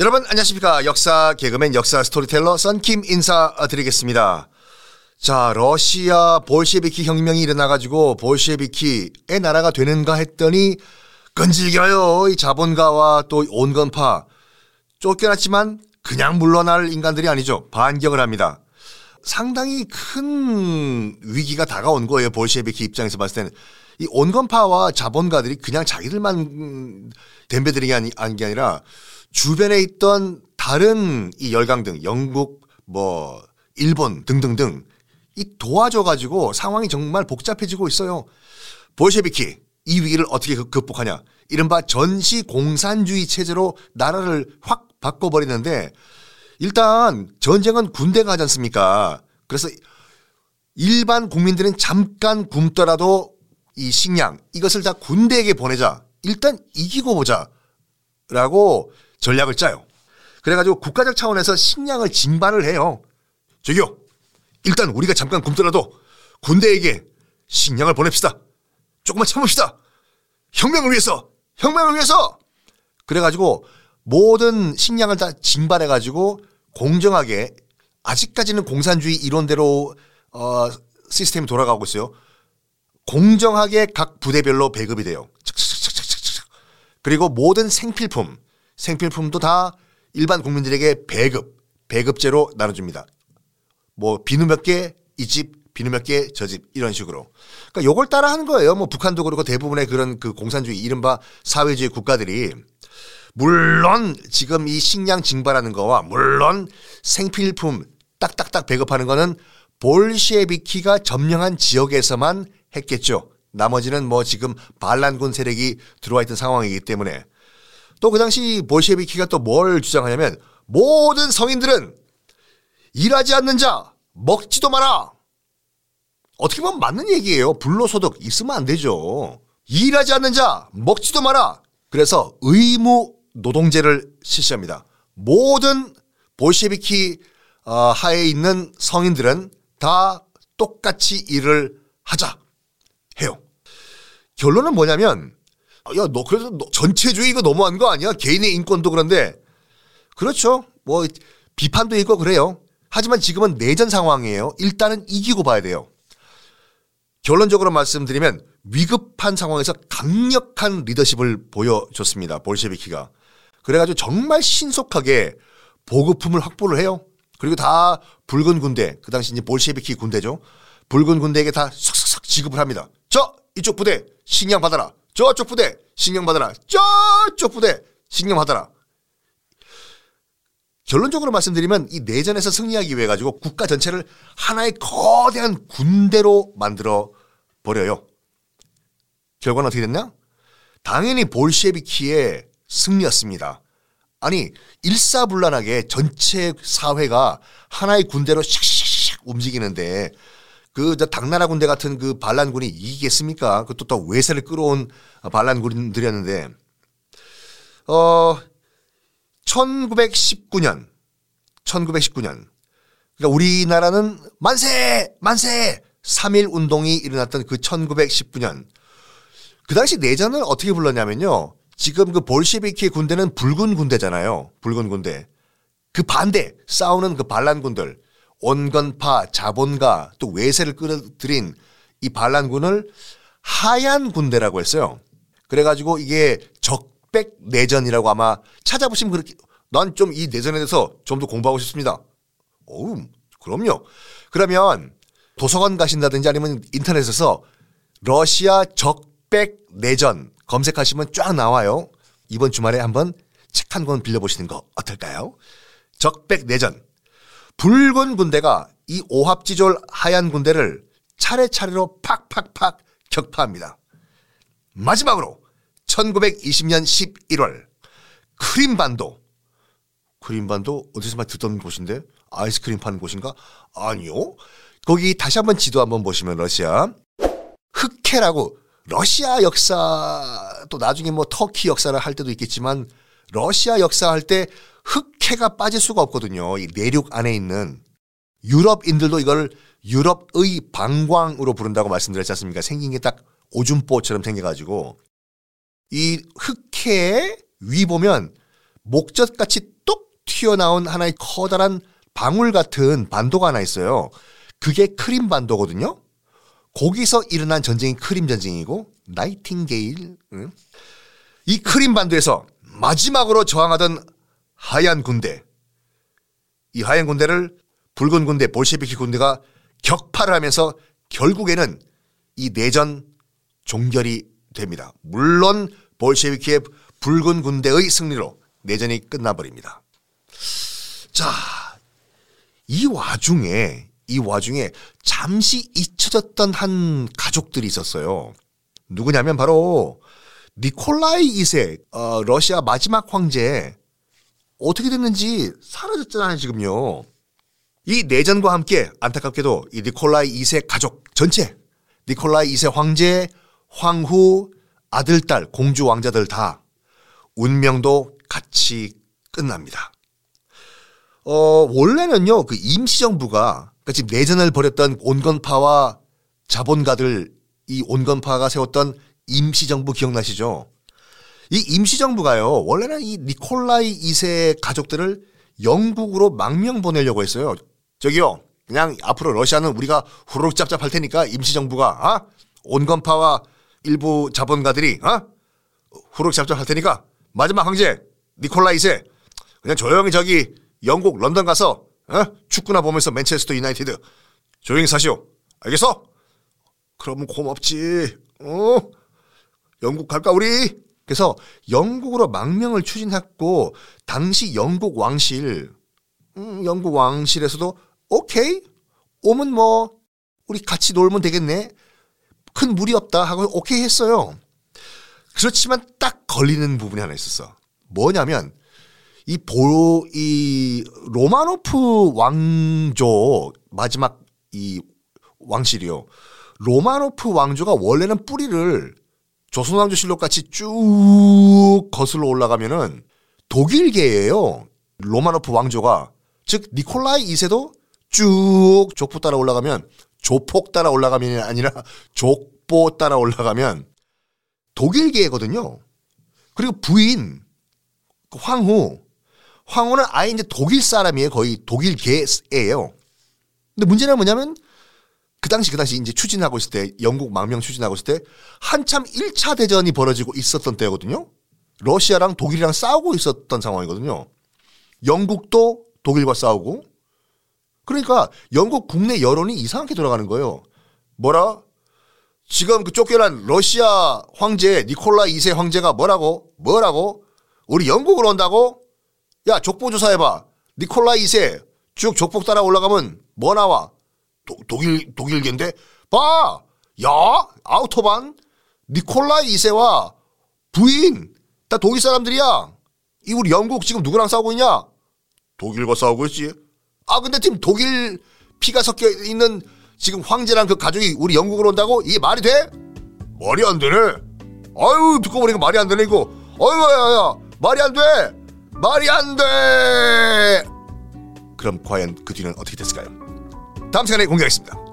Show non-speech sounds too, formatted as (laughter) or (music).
여러분 안녕하십니까 역사 개그맨 역사 스토리텔러 썬킴 인사드리겠습니다. 자 러시아 볼셰비키 혁명이 일어나가지고 볼셰비키의 나라가 되는가 했더니 끈질겨요 이 자본가와 또 온건파 쫓겨났지만 그냥 물러날 인간들이 아니죠 반격을 합니다. 상당히 큰 위기가 다가온 거예요 볼셰비키 입장에서 봤을 때는 이 온건파와 자본가들이 그냥 자기들만 덤벼들이 아닌 게 아니라 주변에 있던 다른 이 열강등, 영국, 뭐, 일본 등등등 이 도와줘 가지고 상황이 정말 복잡해지고 있어요. 볼셰비키 이 위기를 어떻게 극복하냐? 이른바 전시 공산주의 체제로 나라를 확 바꿔버리는데 일단 전쟁은 군대가 하지 않습니까? 그래서 일반 국민들은 잠깐 굶더라도 이 식량 이것을 다 군대에게 보내자. 일단 이기고 보자라고 전략을 짜요. 그래가지고 국가적 차원에서 식량을 징발을 해요. 저기요. 일단 우리가 잠깐 굶더라도 군대에게 식량을 보냅시다. 조금만 참읍시다. 혁명을 위해서, 혁명을 위해서. 그래가지고 모든 식량을 다 징발해가지고 공정하게 아직까지는 공산주의 이론대로 어, 시스템이 돌아가고 있어요. 공정하게 각 부대별로 배급이 돼요. 그리고 모든 생필품, 생필품도 다 일반 국민들에게 배급, 배급제로 나눠줍니다. 뭐 비누 몇 개, 이 집, 비누 몇 개, 저 집, 이런 식으로. 그러니까 요걸 따라 하는 거예요. 뭐 북한도 그렇고 대부분의 그런 그 공산주의, 이른바 사회주의 국가들이 물론 지금 이 식량 징발하는 거와 물론 생필품 딱딱딱 배급하는 거는 볼셰비키가 점령한 지역에서만 했겠죠. 나머지는 뭐 지금 반란군 세력이 들어와 있던 상황이기 때문에 또 그 당시 볼셰비키가 또 뭘 주장하냐면 모든 성인들은 일하지 않는 자 먹지도 마라. 어떻게 보면 맞는 얘기예요. 불로소득 있으면 안 되죠. 일하지 않는 자 먹지도 마라. 그래서 의무 노동제를 실시합니다. 모든 볼셰비키 어, 하에 있는 성인들은 다 똑같이 일을 하자. 결론은 뭐냐면 야 너 그래서 너 전체주의 이거 너무한 거 아니야? 개인의 인권도 그런데 그렇죠. 뭐 비판도 있고 그래요. 하지만 지금은 내전 상황이에요. 일단은 이기고 봐야 돼요. 결론적으로 말씀드리면 위급한 상황에서 강력한 리더십을 보여줬습니다. 볼셰비키가. 그래가지고 정말 신속하게 보급품을 확보를 해요. 그리고 다 붉은 군대, 그 당시 이제 볼셰비키 군대죠. 붉은 군대에게 다 싹싹싹 지급을 합니다. 저 이쪽 부대 식량 받아라. 저쪽 부대 식량 받아라. 저쪽 부대 식량 받아라. 결론적으로 말씀드리면 이 내전에서 승리하기 위해 가지고 국가 전체를 하나의 거대한 군대로 만들어 버려요. 결과는 어떻게 됐냐? 당연히 볼셰비키의 승리였습니다. 아니 일사불란하게 전체 사회가 하나의 군대로 샥샥샥 움직이는데 그 당나라 군대 같은 그 반란군이 이기겠습니까? 그것도 또 외세를 끌어온 반란군들이었는데 어 1919년 1919년 그러니까 우리나라는 만세 만세 3일 운동이 일어났던 그 1919년 그 당시 내전을 어떻게 불렀냐면요. 지금 그 볼셰비키 군대는 붉은 군대잖아요. 붉은 군대. 그 반대 싸우는 그 반란군들 온건파 자본가 또 외세를 끌어들인 이 반란군을 하얀 군대라고 했어요. 그래가지고 이게 적백 내전이라고 아마 찾아보시면 그렇게 난 좀 이 내전에 대해서 좀 더 공부하고 싶습니다. 어우 그럼요. 그러면 도서관 가신다든지 아니면 인터넷에서 러시아 적백 내전 검색하시면 쫙 나와요. 이번 주말에 한번 책 한 권 빌려보시는 거 어떨까요? 적백 내전. 붉은 군대가 이 오합지졸 하얀 군대를 차례차례로 팍팍팍 격파합니다. 마지막으로 1920년 11월 크림반도 크림반도 어디서만 듣던 곳인데 아이스크림 파는 곳인가? 아니요. 거기 다시 한번 지도 한번 보시면 러시아 흑해라고 러시아 역사 또 나중에 뭐 터키 역사를 할 때도 있겠지만 러시아 역사 할 때 흑해가 빠질 수가 없거든요. 이 내륙 안에 있는 유럽인들도 이걸 유럽의 방광으로 부른다고 말씀드렸지 않습니까? 생긴 게 딱 오줌보처럼 생겨가지고 이 흑해 위 보면 목젖같이 튀어나온 하나의 커다란 방울 같은 반도가 하나 있어요. 그게 크림 반도거든요. 거기서 일어난 전쟁이 크림 전쟁이고 나이팅게일 응? 이 크림 반도에서 마지막으로 저항하던 하얀 군대 이 하얀 군대를 붉은 군대 볼셰비키 군대가 격파를 하면서 결국에는 이 내전 종결이 됩니다. 물론 볼셰비키의 붉은 군대의 승리로 내전이 끝나버립니다. 자, 이 와중에 이 와중에 잠시 잊혀졌던 한 가족들이 있었어요. 누구냐면 바로 니콜라이 2세 어, 러시아 마지막 황제 어떻게 됐는지 사라졌잖아요 지금요. 이 내전과 함께 안타깝게도 이 니콜라이 2세 가족 전체 니콜라이 2세 황제, 황후, 아들, 딸, 공주, 왕자들 다 운명도 같이 끝납니다. 어, 원래는요, 그 임시정부가, 그러니까 지금 내전을 벌였던 온건파와 자본가들, 이 온건파가 세웠던 임시정부 기억나시죠? 이 임시정부가요, 원래는 이 니콜라이 2세 가족들을 영국으로 망명 보내려고 했어요. 저기요, 그냥 앞으로 러시아는 우리가 후루룩 짭짭할 테니까 임시정부가, 어? 온건파와 일부 자본가들이, 어? 후루룩 짭짭할 테니까 마지막 황제, 니콜라이 2세, 그냥 조용히 저기 영국 런던 가서 어? 축구나 보면서 맨체스터 유나이티드 조용히 사시오. 알겠어? 그러면 고맙지. 어? 영국 갈까 우리? 그래서 영국으로 망명을 추진했고 당시 영국 왕실 음, 영국 왕실에서도 오케이 오면 뭐 우리 같이 놀면 되겠네. 큰 무리 없다 하고 오케이 했어요. 그렇지만 딱 걸리는 부분이 하나 있었어. 뭐냐면 이 보, 이 로마노프 왕조 마지막 이 왕실이요. 로마노프 왕조가 원래는 뿌리를 조선왕조실록 같이 쭉 거슬러 올라가면은 독일계예요. 로마노프 왕조가 즉 니콜라이 2세도 쭉 족보 따라 올라가면 조폭 따라 올라가면 아니라 (laughs) 족보 따라 올라가면 독일계거든요. 그리고 부인 그 황후 황후는 아예 이제 독일 사람이에요. 거의 독일계예요. 근데 문제는 뭐냐면 그 당시 그 당시 이제 추진하고 있을 때 영국 망명 추진하고 있을 때 한참 1차 대전이 벌어지고 있었던 때거든요. 러시아랑 독일이랑 싸우고 있었던 상황이거든요. 영국도 독일과 싸우고 그러니까 영국 국내 여론이 이상하게 돌아가는 거예요. 뭐라? 지금 그 쫓겨난 러시아 황제 니콜라 2세 황제가 뭐라고? 뭐라고? 우리 영국으로 온다고? 야 족보 조사해봐. 니콜라 2세 쭉 족복 따라 올라가면 뭐 나와? 도, 독일 독일계인데 봐. 야 아우토반 니콜라 2세와 부인 다 독일 사람들이야. 이 우리 영국 지금 누구랑 싸우고 있냐? 독일과 싸우고 있지. 아 근데 지금 독일 피가 섞여 있는 지금 황제랑 그 가족이 우리 영국으로 온다고 이게 말이 돼? 말이 안 되네. 아유 듣고 보니까 말이 안 되네 이거. 아유 야야 말이 안 돼. 말이 안 돼. 그럼 과연 그 뒤는 어떻게 됐을까요? 다음 시간에 공개하겠습니다.